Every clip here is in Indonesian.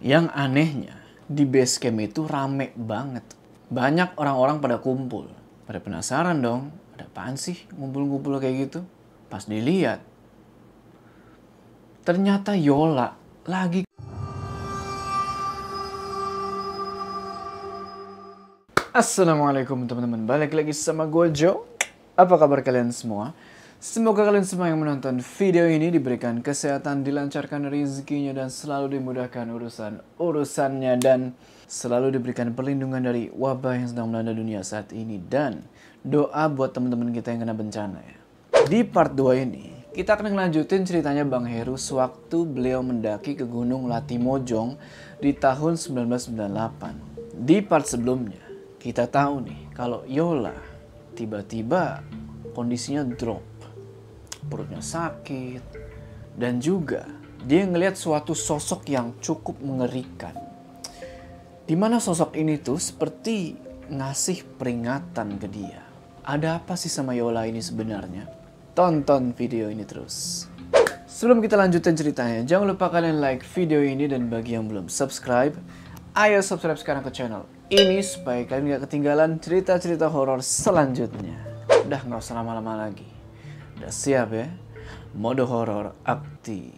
Yang anehnya, di base camp itu rame banget. Banyak orang-orang pada kumpul. Pada penasaran dong, ada apaan sih ngumpul-ngumpul kayak gitu? Pas dilihat, ternyata Yola lagi Assalamualaikum teman-teman, balik lagi sama gue Joe. Apa kabar kalian semua? Semoga kalian semua yang menonton video ini diberikan kesehatan, dilancarkan rezekinya dan selalu dimudahkan urusan-urusannya dan selalu diberikan perlindungan dari wabah yang sedang melanda dunia saat ini dan doa buat teman-teman kita yang kena bencana ya. Di part 2 ini, kita akan ngelanjutin ceritanya Bang Heru sewaktu beliau mendaki ke Gunung Latimojong di tahun 1998. Di part sebelumnya, kita tahu nih kalau Yola tiba-tiba kondisinya drop, perutnya sakit, dan juga dia ngelihat suatu sosok yang cukup mengerikan. Di mana sosok ini tuh seperti ngasih peringatan ke dia. Ada apa sih sama Yola ini sebenarnya? Tonton video ini terus. Sebelum kita lanjutin ceritanya, jangan lupa kalian like video ini dan bagi yang belum subscribe, ayo subscribe sekarang ke channel ini supaya kalian gak ketinggalan cerita-cerita horor selanjutnya. Udah nggak usah lama-lama lagi. Udah siap ya? Mode horor aktif.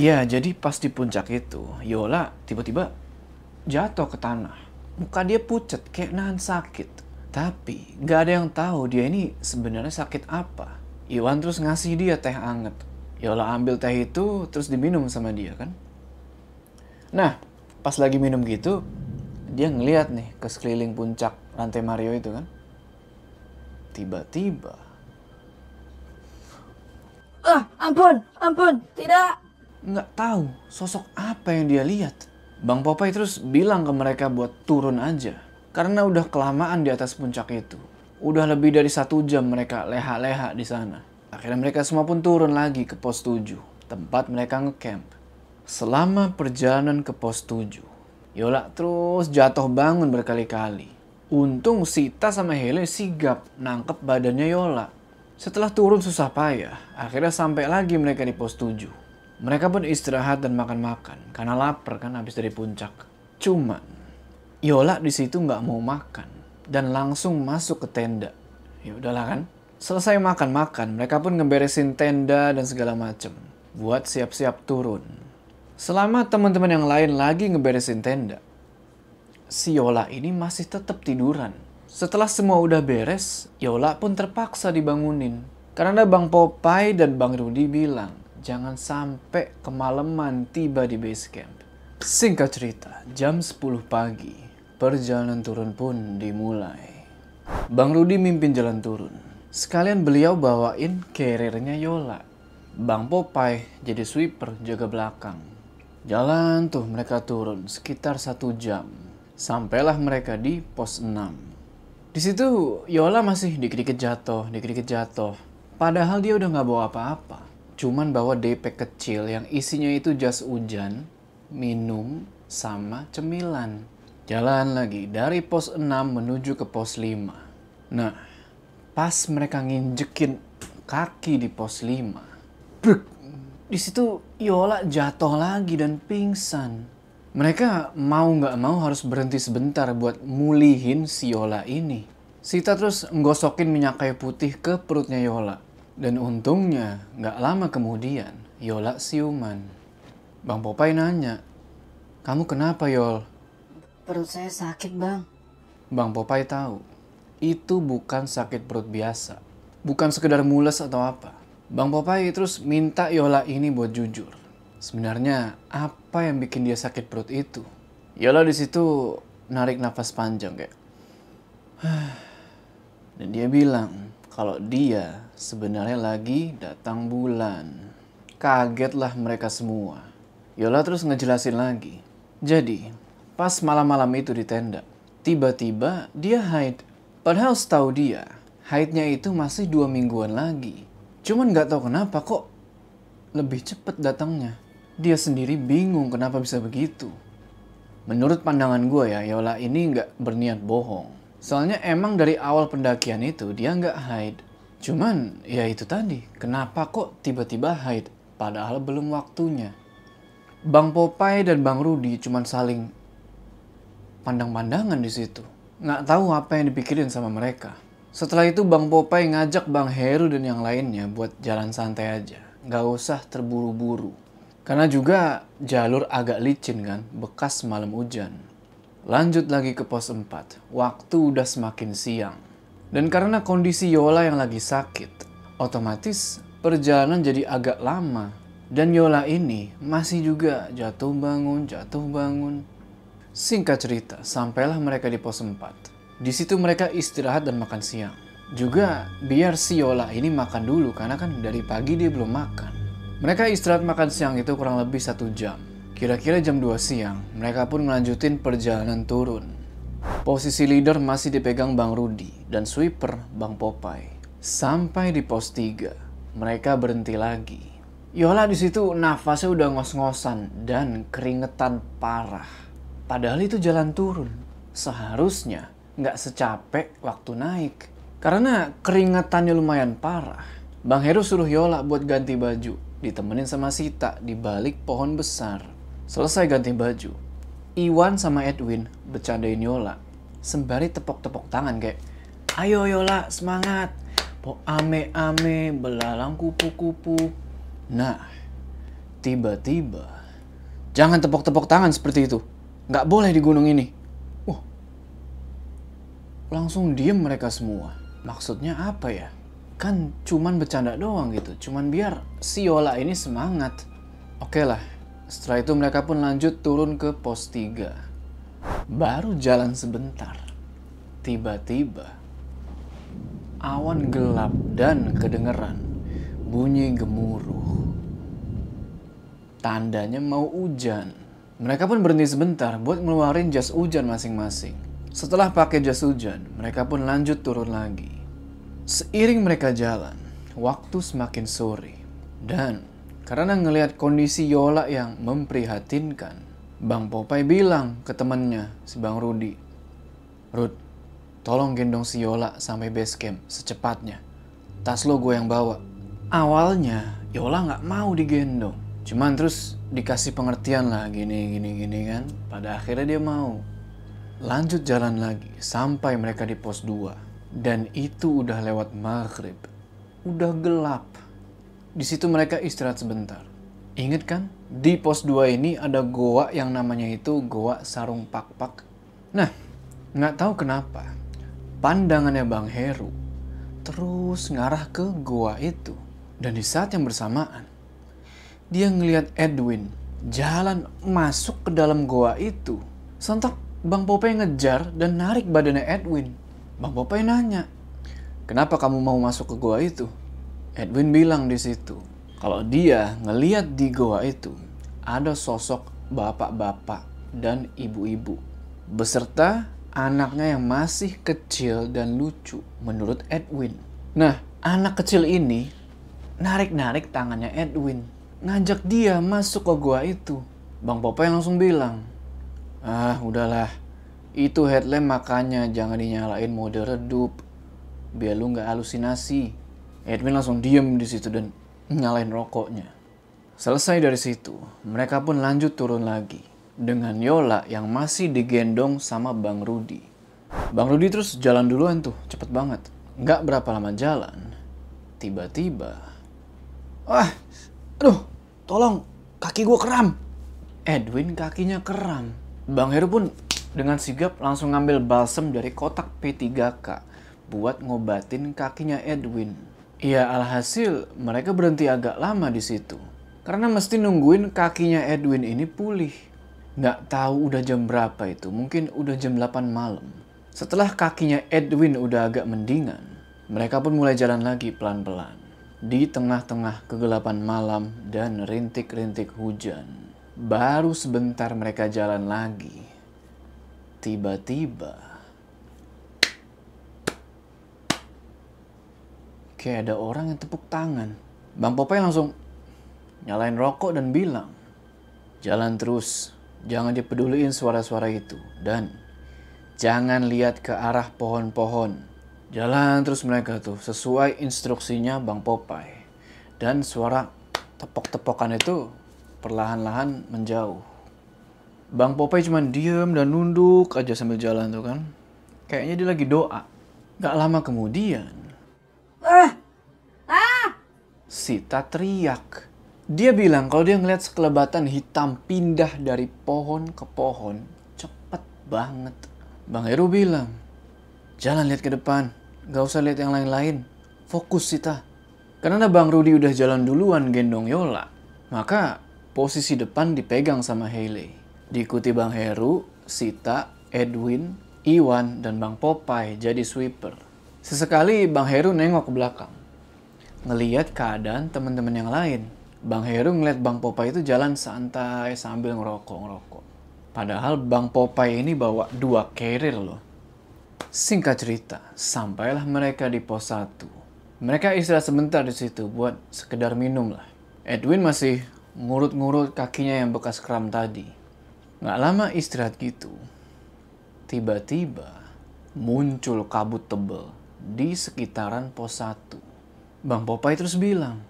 Ya, jadi pas di puncak itu, Yola tiba-tiba jatuh ke tanah. Muka dia pucat, kayak nahan sakit. Tapi, gak ada yang tahu dia ini sebenarnya sakit apa. Iwan terus ngasih dia teh anget. Yola ambil teh itu terus diminum sama dia kan. Nah, pas lagi minum gitu, dia ngeliat nih ke sekeliling puncak lantai Mario itu kan. Tiba-tiba. Ah, ampun, ampun, tidak. Nggak tahu sosok apa yang dia lihat. Bang Popeye terus bilang ke mereka buat turun aja. Karena udah kelamaan di atas puncak itu. Udah lebih dari satu jam mereka leha-leha di sana. Akhirnya mereka semua pun turun lagi ke pos 7, tempat mereka ngecamp. Selama perjalanan ke pos 7, Yola terus jatuh bangun berkali-kali. Untung Sita sama Hele sigap nangkep badannya Yola. Setelah turun susah payah, akhirnya sampai lagi mereka di pos 7. Mereka pun istirahat dan makan-makan karena lapar kan habis dari puncak. Cuman Yola di situ nggak mau makan dan langsung masuk ke tenda. Ya udahlah kan. Selesai makan-makan, mereka pun ngeberesin tenda dan segala macem buat siap-siap turun. Selama teman-teman yang lain lagi ngeberesin tenda, si Yola ini masih tetap tiduran. Setelah semua udah beres, Yola pun terpaksa dibangunin. Karena Bang Popeye dan Bang Rudi bilang, jangan sampai kemalaman tiba di base camp. Singkat cerita, jam 10 pagi, perjalanan turun pun dimulai. Bang Rudi mimpin jalan turun. Sekalian beliau bawain carriernya Yola. Bang Popeye jadi sweeper jaga belakang. Jalan tuh mereka turun sekitar satu jam. Sampailah mereka di pos 6. Di situ Yola masih dikit-dikit jatuh, dikit-dikit jatuh. Padahal dia udah nggak bawa apa-apa. Cuman bawa DP kecil yang isinya itu jas hujan, minum, sama cemilan. Jalan lagi dari pos 6 menuju ke pos 5. Nah, pas mereka nginjekin kaki di pos 5, bruk, di situ Yola jatuh lagi dan pingsan. Mereka mau nggak mau harus berhenti sebentar buat mulihin si Yola ini. Sita terus nggosokin minyak kayu putih ke perutnya Yola. Dan untungnya nggak lama kemudian Yola siuman. Bang Popeye nanya, kamu kenapa Yol? Perut saya sakit, Bang. Bang Popeye tahu, itu bukan sakit perut biasa. Bukan sekedar mules atau apa. Bang Popeye terus minta Yola ini buat jujur. Sebenarnya apa yang bikin dia sakit perut itu? Yola di situ narik nafas panjang kayak. Dan dia bilang kalau dia sebenarnya lagi datang bulan. Kagetlah mereka semua. Yola terus ngejelasin lagi. Jadi, pas malam-malam itu di tenda, tiba-tiba dia haid Padahal setahu dia, haidnya itu masih dua mingguan lagi. Cuman nggak tahu kenapa kok lebih cepet datangnya. Dia sendiri bingung kenapa bisa begitu. Menurut pandangan gue ya, Yola ini nggak berniat bohong. Soalnya emang dari awal pendakian itu dia nggak haid. Cuman ya itu tadi, kenapa kok tiba-tiba hide padahal belum waktunya. Bang Popeye dan Bang Rudi cuman saling pandang-pandangan di situ. Nggak tahu apa yang dipikirin sama mereka. Setelah itu Bang Popeye ngajak Bang Heru dan yang lainnya buat jalan santai aja. Nggak usah terburu-buru. Karena juga jalur agak licin kan, bekas malam hujan. Lanjut lagi ke pos 4. Waktu udah semakin siang. Dan karena kondisi Yola yang lagi sakit, otomatis perjalanan jadi agak lama. Dan Yola ini masih juga jatuh bangun, jatuh bangun. Singkat cerita, sampailah mereka di pos 4. Di situ mereka istirahat dan makan siang. Juga biar si Yola ini makan dulu karena kan dari pagi dia belum makan. Mereka istirahat makan siang itu kurang lebih satu jam. Kira-kira jam 2 siang, mereka pun melanjutin perjalanan turun. Posisi leader masih dipegang Bang Rudi dan sweeper Bang Popeye. Sampai di pos 3, mereka berhenti lagi. Yola di situ nafasnya udah ngos-ngosan dan keringetan parah. Padahal itu jalan turun. Seharusnya nggak secapek waktu naik. Karena keringetannya lumayan parah. Bang Heru suruh Yola buat ganti baju. Ditemenin sama Sita di balik pohon besar. Selesai ganti baju, Iwan sama Edwin bercandain Yola sembari tepok-tepok tangan kayak ayo Yola semangat po ame-ame belalang kupu-kupu nah tiba-tiba jangan tepok-tepok tangan seperti itu nggak boleh di gunung ini langsung diem mereka semua maksudnya apa ya kan cuman bercanda doang gitu cuman biar si Yola ini semangat oke lah setelah itu mereka pun lanjut turun ke pos 3. Baru jalan sebentar. Tiba-tiba awan gelap dan kedengeran bunyi gemuruh. Tandanya mau hujan. Mereka pun berhenti sebentar buat ngeluarin jas hujan masing-masing. Setelah pakai jas hujan, mereka pun lanjut turun lagi. Seiring mereka jalan, waktu semakin sore dan karena ngelihat kondisi Yola yang memprihatinkan, Bang Popeye bilang ke temennya, si Bang Rudi, Rud, tolong gendong si Yola sampai base camp secepatnya. Tas lo gue yang bawa. Awalnya Yola nggak mau digendong. Cuman terus dikasih pengertian lah gini gini gini kan. Pada akhirnya dia mau. Lanjut jalan lagi sampai mereka di pos 2. Dan itu udah lewat maghrib. Udah gelap. Di situ mereka istirahat sebentar. Ingat kan? Di pos 2 ini ada goa yang namanya itu goa sarung pak-pak. Nah, nggak tahu kenapa. Pandangannya Bang Heru terus ngarah ke goa itu. Dan di saat yang bersamaan, dia ngelihat Edwin jalan masuk ke dalam goa itu. Sontak Bang Popeye ngejar dan narik badannya Edwin. Bang Popeye nanya, kenapa kamu mau masuk ke goa itu? Edwin bilang di situ, kalau dia ngeliat di goa itu ada sosok bapak-bapak dan ibu-ibu beserta anaknya yang masih kecil dan lucu menurut Edwin. Nah, anak kecil ini narik-narik tangannya Edwin, ngajak dia masuk ke goa itu. Bang Popeye langsung bilang, "Ah, udahlah. Itu headlamp makanya jangan dinyalain mode redup biar lu nggak halusinasi." Edwin langsung diem di situ dan nyalain rokoknya. Selesai dari situ, mereka pun lanjut turun lagi dengan Yola yang masih digendong sama Bang Rudi. Bang Rudi terus jalan duluan tuh, cepet banget. Nggak berapa lama jalan, tiba-tiba, wah, aduh, tolong, kaki gue kram. Edwin kakinya kram. Bang Heru pun dengan sigap langsung ngambil balsem dari kotak P3K buat ngobatin kakinya Edwin. Ya alhasil mereka berhenti agak lama di situ. Karena mesti nungguin kakinya Edwin ini pulih. Nggak tahu udah jam berapa itu, mungkin udah jam 8 malam. Setelah kakinya Edwin udah agak mendingan, mereka pun mulai jalan lagi pelan-pelan. Di tengah-tengah kegelapan malam dan rintik-rintik hujan. Baru sebentar mereka jalan lagi. Tiba-tiba kayak ada orang yang tepuk tangan. Bang Popeye langsung nyalain rokok dan bilang, jalan terus, jangan dipeduliin suara-suara itu. Dan jangan lihat ke arah pohon-pohon. Jalan terus mereka tuh sesuai instruksinya Bang Popeye. Dan suara tepok-tepokan itu perlahan-lahan menjauh. Bang Popeye cuma diem dan nunduk aja sambil jalan tuh kan. Kayaknya dia lagi doa. Gak lama kemudian, Ah! Ah! Sita teriak. Dia bilang kalau dia ngeliat sekelebatan hitam pindah dari pohon ke pohon. Cepet banget. Bang Heru bilang, jangan lihat ke depan. Gak usah lihat yang lain-lain. Fokus Sita. Karena Bang Rudi udah jalan duluan gendong Yola. Maka posisi depan dipegang sama Hailey. Diikuti Bang Heru, Sita, Edwin, Iwan, dan Bang Popeye jadi sweeper. Sesekali Bang Heru nengok ke belakang ngeliat keadaan teman-teman yang lain. Bang Heru ngeliat Bang Popeye itu jalan santai sambil ngerokok-ngerokok. Padahal Bang Popeye ini bawa dua carrier loh. Singkat cerita, sampailah mereka di pos 1. Mereka istirahat sebentar di situ buat sekedar minum lah. Edwin masih ngurut-ngurut kakinya yang bekas kram tadi. Nggak lama istirahat gitu. Tiba-tiba muncul kabut tebel di sekitaran pos 1. Bang Popeye terus bilang,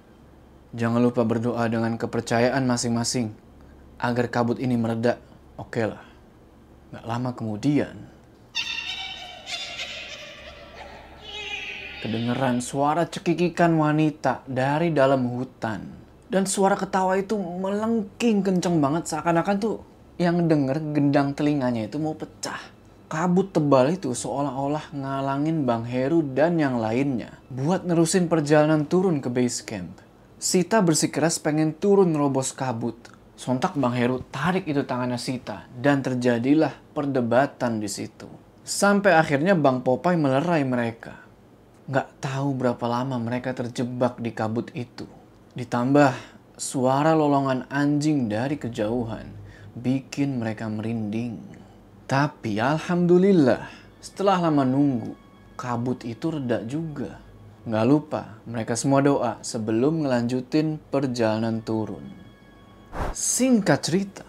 jangan lupa berdoa dengan kepercayaan masing-masing agar kabut ini mereda. Oke lah. Gak lama kemudian, kedengeran suara cekikikan wanita dari dalam hutan. Dan suara ketawa itu melengking kenceng banget seakan-akan tuh yang denger gendang telinganya itu mau pecah. Kabut tebal itu seolah-olah ngalangin Bang Heru dan yang lainnya buat nerusin perjalanan turun ke base camp. Sita bersikeras pengen turun nerobos kabut. Sontak Bang Heru tarik itu tangannya Sita dan terjadilah perdebatan di situ. Sampai akhirnya Bang Popeye melerai mereka. Nggak tahu berapa lama mereka terjebak di kabut itu. Ditambah suara lolongan anjing dari kejauhan bikin mereka merinding. Tapi alhamdulillah setelah lama nunggu kabut itu reda juga. Nggak lupa mereka semua doa sebelum ngelanjutin perjalanan turun. Singkat cerita,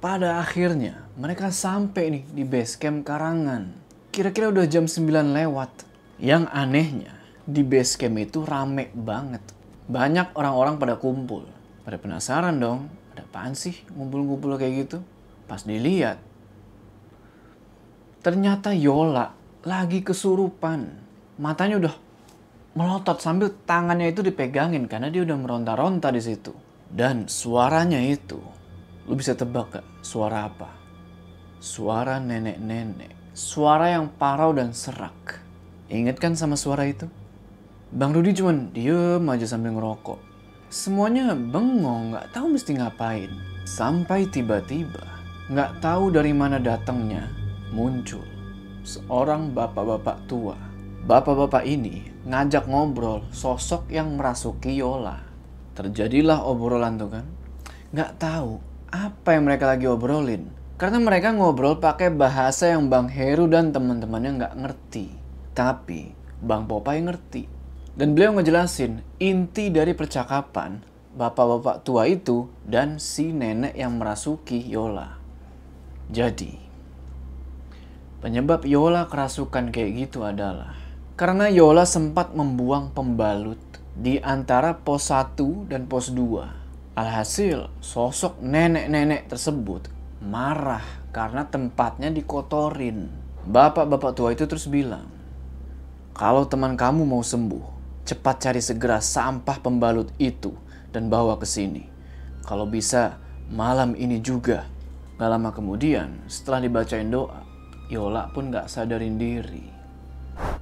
pada akhirnya mereka sampai nih di base camp Karangan. Kira-kira udah jam 9 lewat. Yang anehnya, di base camp itu rame banget. Banyak orang-orang pada kumpul. Pada penasaran dong, ada apaan sih ngumpul-ngumpul kayak gitu? Pas dilihat, ternyata Yola lagi kesurupan. Matanya udah melotot sambil tangannya itu dipegangin karena dia udah meronta-ronta di situ. Dan suaranya itu, lu bisa tebak gak suara apa? Suara nenek-nenek. Suara yang parau dan serak. Ingat kan sama suara itu? Bang Rudi cuman diem aja sambil ngerokok. Semuanya bengong, nggak tahu mesti ngapain. Sampai tiba-tiba, nggak tahu dari mana datangnya, muncul seorang bapak-bapak tua. Bapak-bapak ini ngajak ngobrol sosok yang merasuki Yola. Terjadilah obrolan tuh kan. Nggak tahu apa yang mereka lagi obrolin. Karena mereka ngobrol pakai bahasa yang Bang Heru dan teman-temannya nggak ngerti. Tapi Bang Popeye ngerti. Dan beliau ngejelasin inti dari percakapan bapak-bapak tua itu dan si nenek yang merasuki Yola. Jadi, penyebab Yola kerasukan kayak gitu adalah karena Yola sempat membuang pembalut di antara pos 1 dan pos 2. Alhasil, sosok nenek-nenek tersebut marah karena tempatnya dikotorin. Bapak-bapak tua itu terus bilang, kalau teman kamu mau sembuh, cepat cari segera sampah pembalut itu dan bawa ke sini. Kalau bisa, malam ini juga. Gak lama kemudian, setelah dibacain doa, Yola pun gak sadarin diri.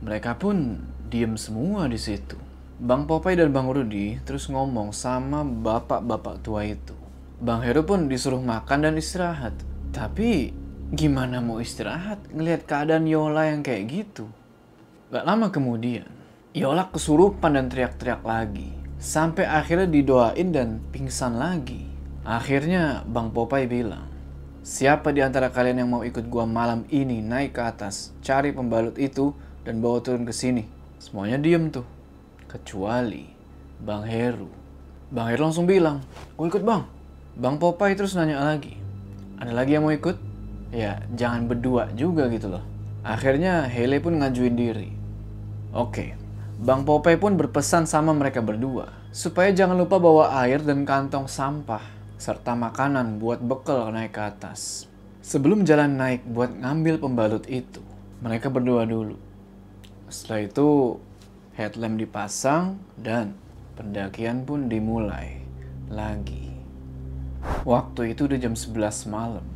Mereka pun diem semua di situ. Bang Popeye dan Bang Rudi terus ngomong sama bapak-bapak tua itu. Bang Heru pun disuruh makan dan istirahat. Tapi gimana mau istirahat ngelihat keadaan Yola yang kayak gitu? Gak lama kemudian, Yola kesurupan dan teriak-teriak lagi. Sampai akhirnya didoain dan pingsan lagi. Akhirnya Bang Popeye bilang, Siapa di antara kalian yang mau ikut gua malam ini naik ke atas, cari pembalut itu dan bawa turun ke sini. Semuanya diem tuh. Kecuali Bang Heru. Bang Heru langsung bilang, gue ikut bang. Bang Popeye terus nanya lagi, ada lagi yang mau ikut? Ya, jangan berdua juga gitu loh. Akhirnya Hele pun ngajuin diri. Oke, Bang Popeye pun berpesan sama mereka berdua supaya jangan lupa bawa air dan kantong sampah serta makanan buat bekal naik ke atas. Sebelum jalan naik buat ngambil pembalut itu, mereka berdoa dulu. Setelah itu, headlamp dipasang dan pendakian pun dimulai lagi. Waktu itu udah jam 11 malam.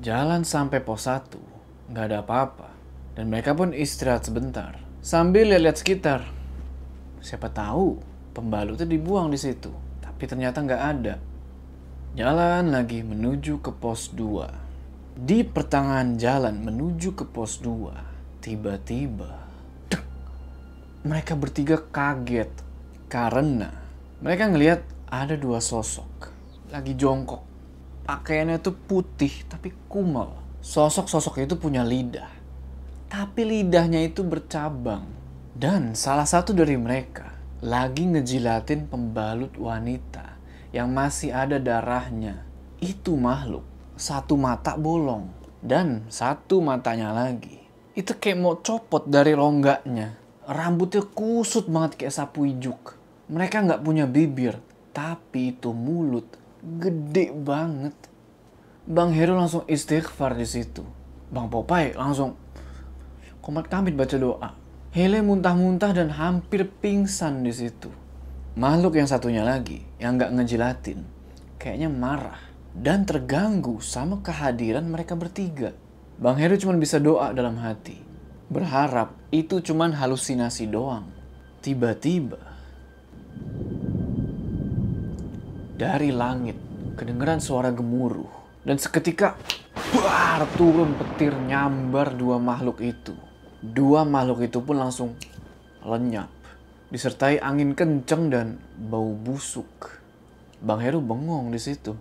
Jalan sampai pos 1, nggak ada apa-apa. Dan mereka pun istirahat sebentar. Sambil lihat-lihat sekitar. Siapa tahu pembalutnya dibuang di situ. Tapi ternyata nggak ada. Jalan lagi menuju ke pos 2. Di pertengahan jalan menuju ke pos 2, tiba-tiba mereka bertiga kaget karena mereka ngelihat ada dua sosok lagi jongkok. Pakaiannya tuh putih tapi kumel. Sosok-sosok itu punya lidah. Tapi lidahnya itu bercabang. Dan salah satu dari mereka lagi ngejilatin pembalut wanita yang masih ada darahnya. Itu makhluk. Satu mata bolong. Dan satu matanya lagi. Itu kayak mau copot dari rongganya rambutnya kusut banget kayak sapu ijuk. Mereka nggak punya bibir tapi itu mulut gede banget. Bang Heru langsung istighfar di situ. Bang Popeye langsung komat kamit baca doa Hele muntah-muntah dan hampir pingsan di situ makhluk yang satunya lagi yang nggak ngejilatin kayaknya marah dan terganggu sama kehadiran mereka bertiga. Bang Heru cuma bisa doa dalam hati. Berharap itu cuma halusinasi doang. Tiba-tiba dari langit kedengeran suara gemuruh dan seketika bar turun petir nyambar dua makhluk itu. Dua makhluk itu pun langsung lenyap disertai angin kenceng dan bau busuk. Bang Heru bengong di situ.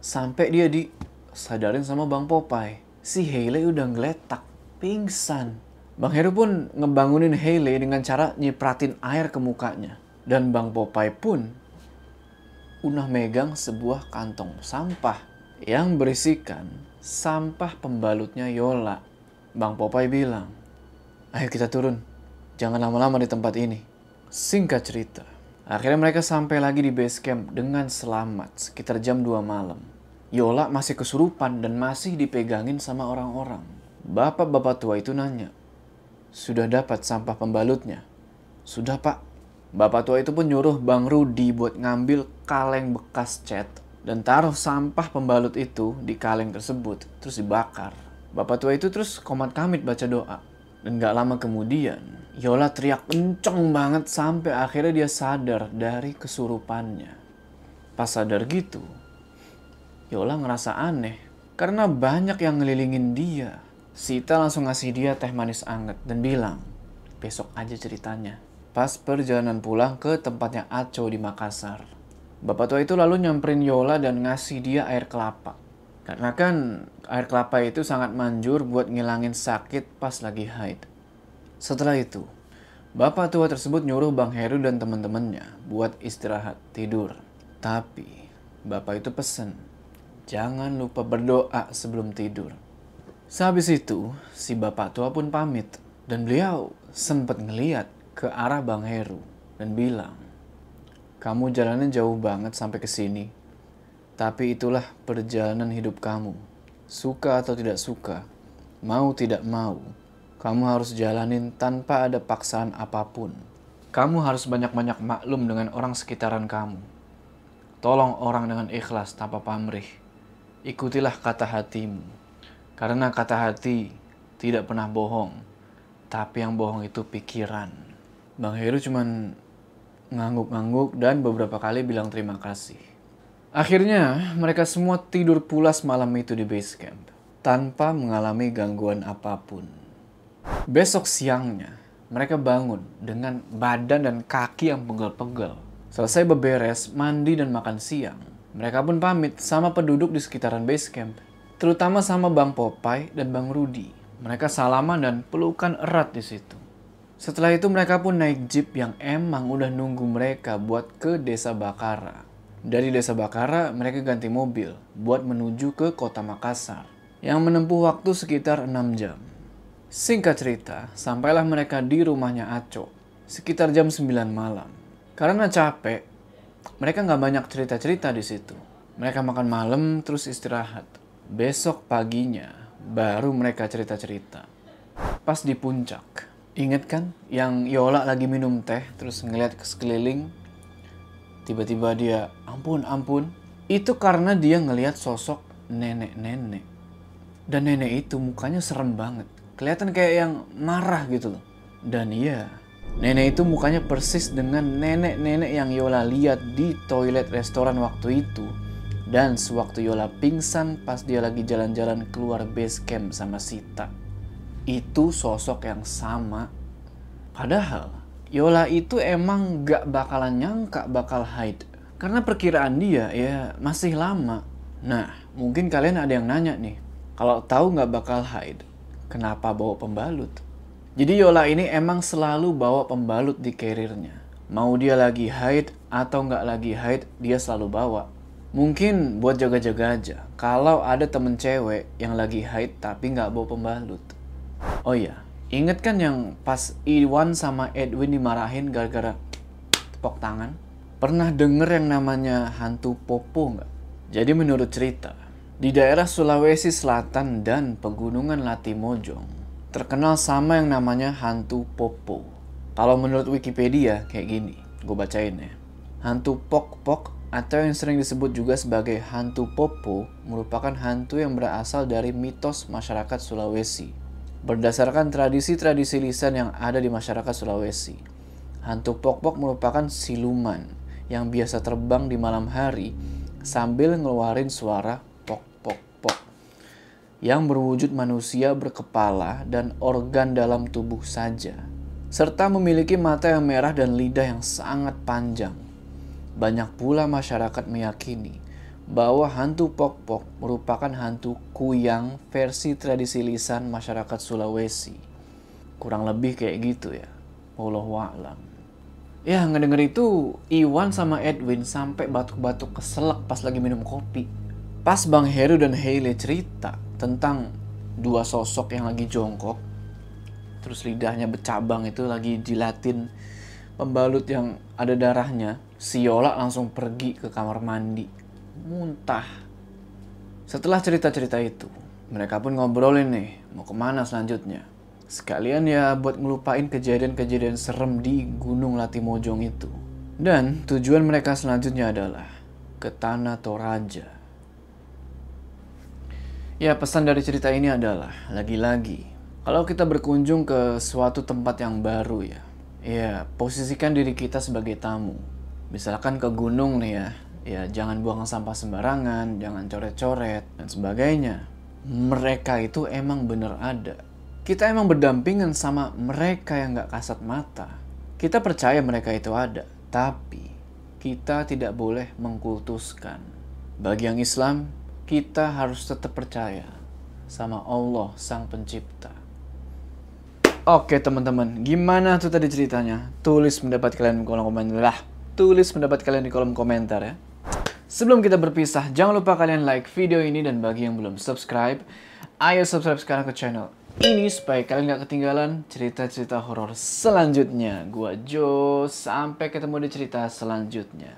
Sampai dia disadarin sama Bang Popeye. Si Hailey udah ngeletak, pingsan. Bang Heru pun ngebangunin Hailey dengan cara nyipratin air ke mukanya. Dan Bang Popeye pun udah megang sebuah kantong sampah yang berisikan sampah pembalutnya Yola. Bang Popeye bilang, ayo kita turun, jangan lama-lama di tempat ini. Singkat cerita, akhirnya mereka sampai lagi di base camp dengan selamat sekitar jam 2 malam. Yola masih kesurupan dan masih dipegangin sama orang-orang. Bapak-bapak tua itu nanya, sudah dapat sampah pembalutnya? Sudah pak. Bapak tua itu pun nyuruh Bang Rudi buat ngambil kaleng bekas cat dan taruh sampah pembalut itu di kaleng tersebut terus dibakar. Bapak tua itu terus komat kamit baca doa. Dan gak lama kemudian, Yola teriak kenceng banget sampai akhirnya dia sadar dari kesurupannya. Pas sadar gitu, Yola ngerasa aneh karena banyak yang ngelilingin dia. Sita langsung ngasih dia teh manis anget dan bilang, besok aja ceritanya. Pas perjalanan pulang ke tempatnya Aco di Makassar. Bapak tua itu lalu nyamperin Yola dan ngasih dia air kelapa. Karena kan air kelapa itu sangat manjur buat ngilangin sakit pas lagi haid. Setelah itu, bapak tua tersebut nyuruh Bang Heru dan teman-temannya buat istirahat tidur. Tapi, bapak itu pesen, jangan lupa berdoa sebelum tidur. Sehabis itu, si bapak tua pun pamit dan beliau sempat ngeliat ke arah Bang Heru dan bilang, kamu jalannya jauh banget sampai ke sini. Tapi itulah perjalanan hidup kamu. Suka atau tidak suka, mau tidak mau, kamu harus jalanin tanpa ada paksaan apa pun. Kamu harus banyak-banyak maklum dengan orang sekitaran kamu. Tolong orang dengan ikhlas tanpa pamrih. Ikutilah kata hatimu. Karena kata hati tidak pernah bohong. Tapi yang bohong itu pikiran. Bang Heru cuman ngangguk-ngangguk dan beberapa kali bilang terima kasih. Akhirnya, mereka semua tidur pulas malam itu di base camp tanpa mengalami gangguan apa pun. Besok siangnya, mereka bangun dengan badan dan kaki yang pegel-pegel. Selesai beberes, mandi dan makan siang, mereka pun pamit sama penduduk di sekitaran base camp, terutama sama Bang Popeye dan Bang Rudi. Mereka salaman dan pelukan erat di situ. Setelah itu mereka pun naik jeep yang emang udah nunggu mereka buat ke desa Bakara. Dari desa Bakara, mereka ganti mobil buat menuju ke kota Makassar yang menempuh waktu sekitar 6 jam. Singkat cerita, sampailah mereka di rumahnya Aco sekitar jam 9 malam. Karena capek, mereka nggak banyak cerita-cerita di situ. Mereka makan malam terus istirahat. Besok paginya baru mereka cerita-cerita. Pas di puncak, inget kan yang Yola lagi minum teh terus ngeliat ke sekeliling. Tiba-tiba dia, ampun, ampun. Itu karena dia ngeliat sosok nenek-nenek. Dan nenek itu mukanya serem banget. Kelihatan kayak yang marah gitu loh. Dan iya, Nenek itu mukanya persis dengan nenek-nenek yang Yola lihat di toilet restoran waktu itu. Dan sewaktu Yola pingsan pas dia lagi jalan-jalan keluar base camp sama Sita. Itu sosok yang sama. Padahal Yola itu emang gak bakalan nyangka bakal hide. Karena perkiraan dia ya masih lama. Nah, mungkin kalian ada yang nanya nih. Kalau tahu gak bakal hide, kenapa bawa pembalut? Jadi Yola ini emang selalu bawa pembalut di carriernya. Mau dia lagi hide atau nggak lagi hide, dia selalu bawa. Mungkin buat jaga-jaga aja. Kalau ada temen cewek yang lagi hide tapi nggak bawa pembalut. Oh iya, inget kan yang pas Iwan sama Edwin dimarahin gara-gara tepok tangan? Pernah denger yang namanya hantu popo nggak? Jadi menurut cerita, di daerah Sulawesi Selatan dan pegunungan Latimojong, terkenal sama yang namanya hantu popo. Kalau menurut Wikipedia kayak gini, gue bacain ya. Hantu pok-pok atau yang sering disebut juga sebagai hantu popo merupakan hantu yang berasal dari mitos masyarakat Sulawesi. Berdasarkan tradisi-tradisi lisan yang ada di masyarakat Sulawesi, hantu pok-pok merupakan siluman yang biasa terbang di malam hari sambil ngeluarin suara yang berwujud manusia berkepala dan organ dalam tubuh saja, serta memiliki mata yang merah dan lidah yang sangat panjang. Banyak pula masyarakat meyakini bahwa hantu pok-pok merupakan hantu kuyang versi tradisi lisan masyarakat Sulawesi. Kurang lebih kayak gitu ya. Wallahu a'lam. Ya, ngedenger itu Iwan sama Edwin sampai batuk-batuk keselak pas lagi minum kopi. Pas Bang Heru dan Hailey cerita tentang dua sosok yang lagi jongkok, terus lidahnya bercabang itu lagi jilatin pembalut yang ada darahnya, si Yola langsung pergi ke kamar mandi, muntah. Setelah cerita-cerita itu, mereka pun ngobrolin nih, mau ke mana selanjutnya. Sekalian ya buat ngelupain kejadian-kejadian serem di Gunung Latimojong itu. Dan tujuan mereka selanjutnya adalah ke Tanah Toraja. Ya, pesan dari cerita ini adalah lagi-lagi kalau kita berkunjung ke suatu tempat yang baru ya, ya posisikan diri kita sebagai tamu. Misalkan ke gunung nih ya, ya jangan buang sampah sembarangan, jangan coret-coret dan sebagainya. Mereka itu emang bener ada. Kita emang berdampingan sama mereka yang gak kasat mata. Kita percaya mereka itu ada, tapi kita tidak boleh mengkultuskan. Bagi yang Islam, kita harus tetap percaya sama Allah Sang Pencipta. Oke teman-teman, gimana tuh tadi ceritanya? Tulis pendapat kalian di kolom komentar lah. Tulis pendapat kalian di kolom komentar ya. Sebelum kita berpisah, jangan lupa kalian like video ini dan bagi yang belum subscribe, ayo subscribe sekarang ke channel ini supaya kalian gak ketinggalan cerita-cerita horor selanjutnya. Gua Jo, sampai ketemu di cerita selanjutnya.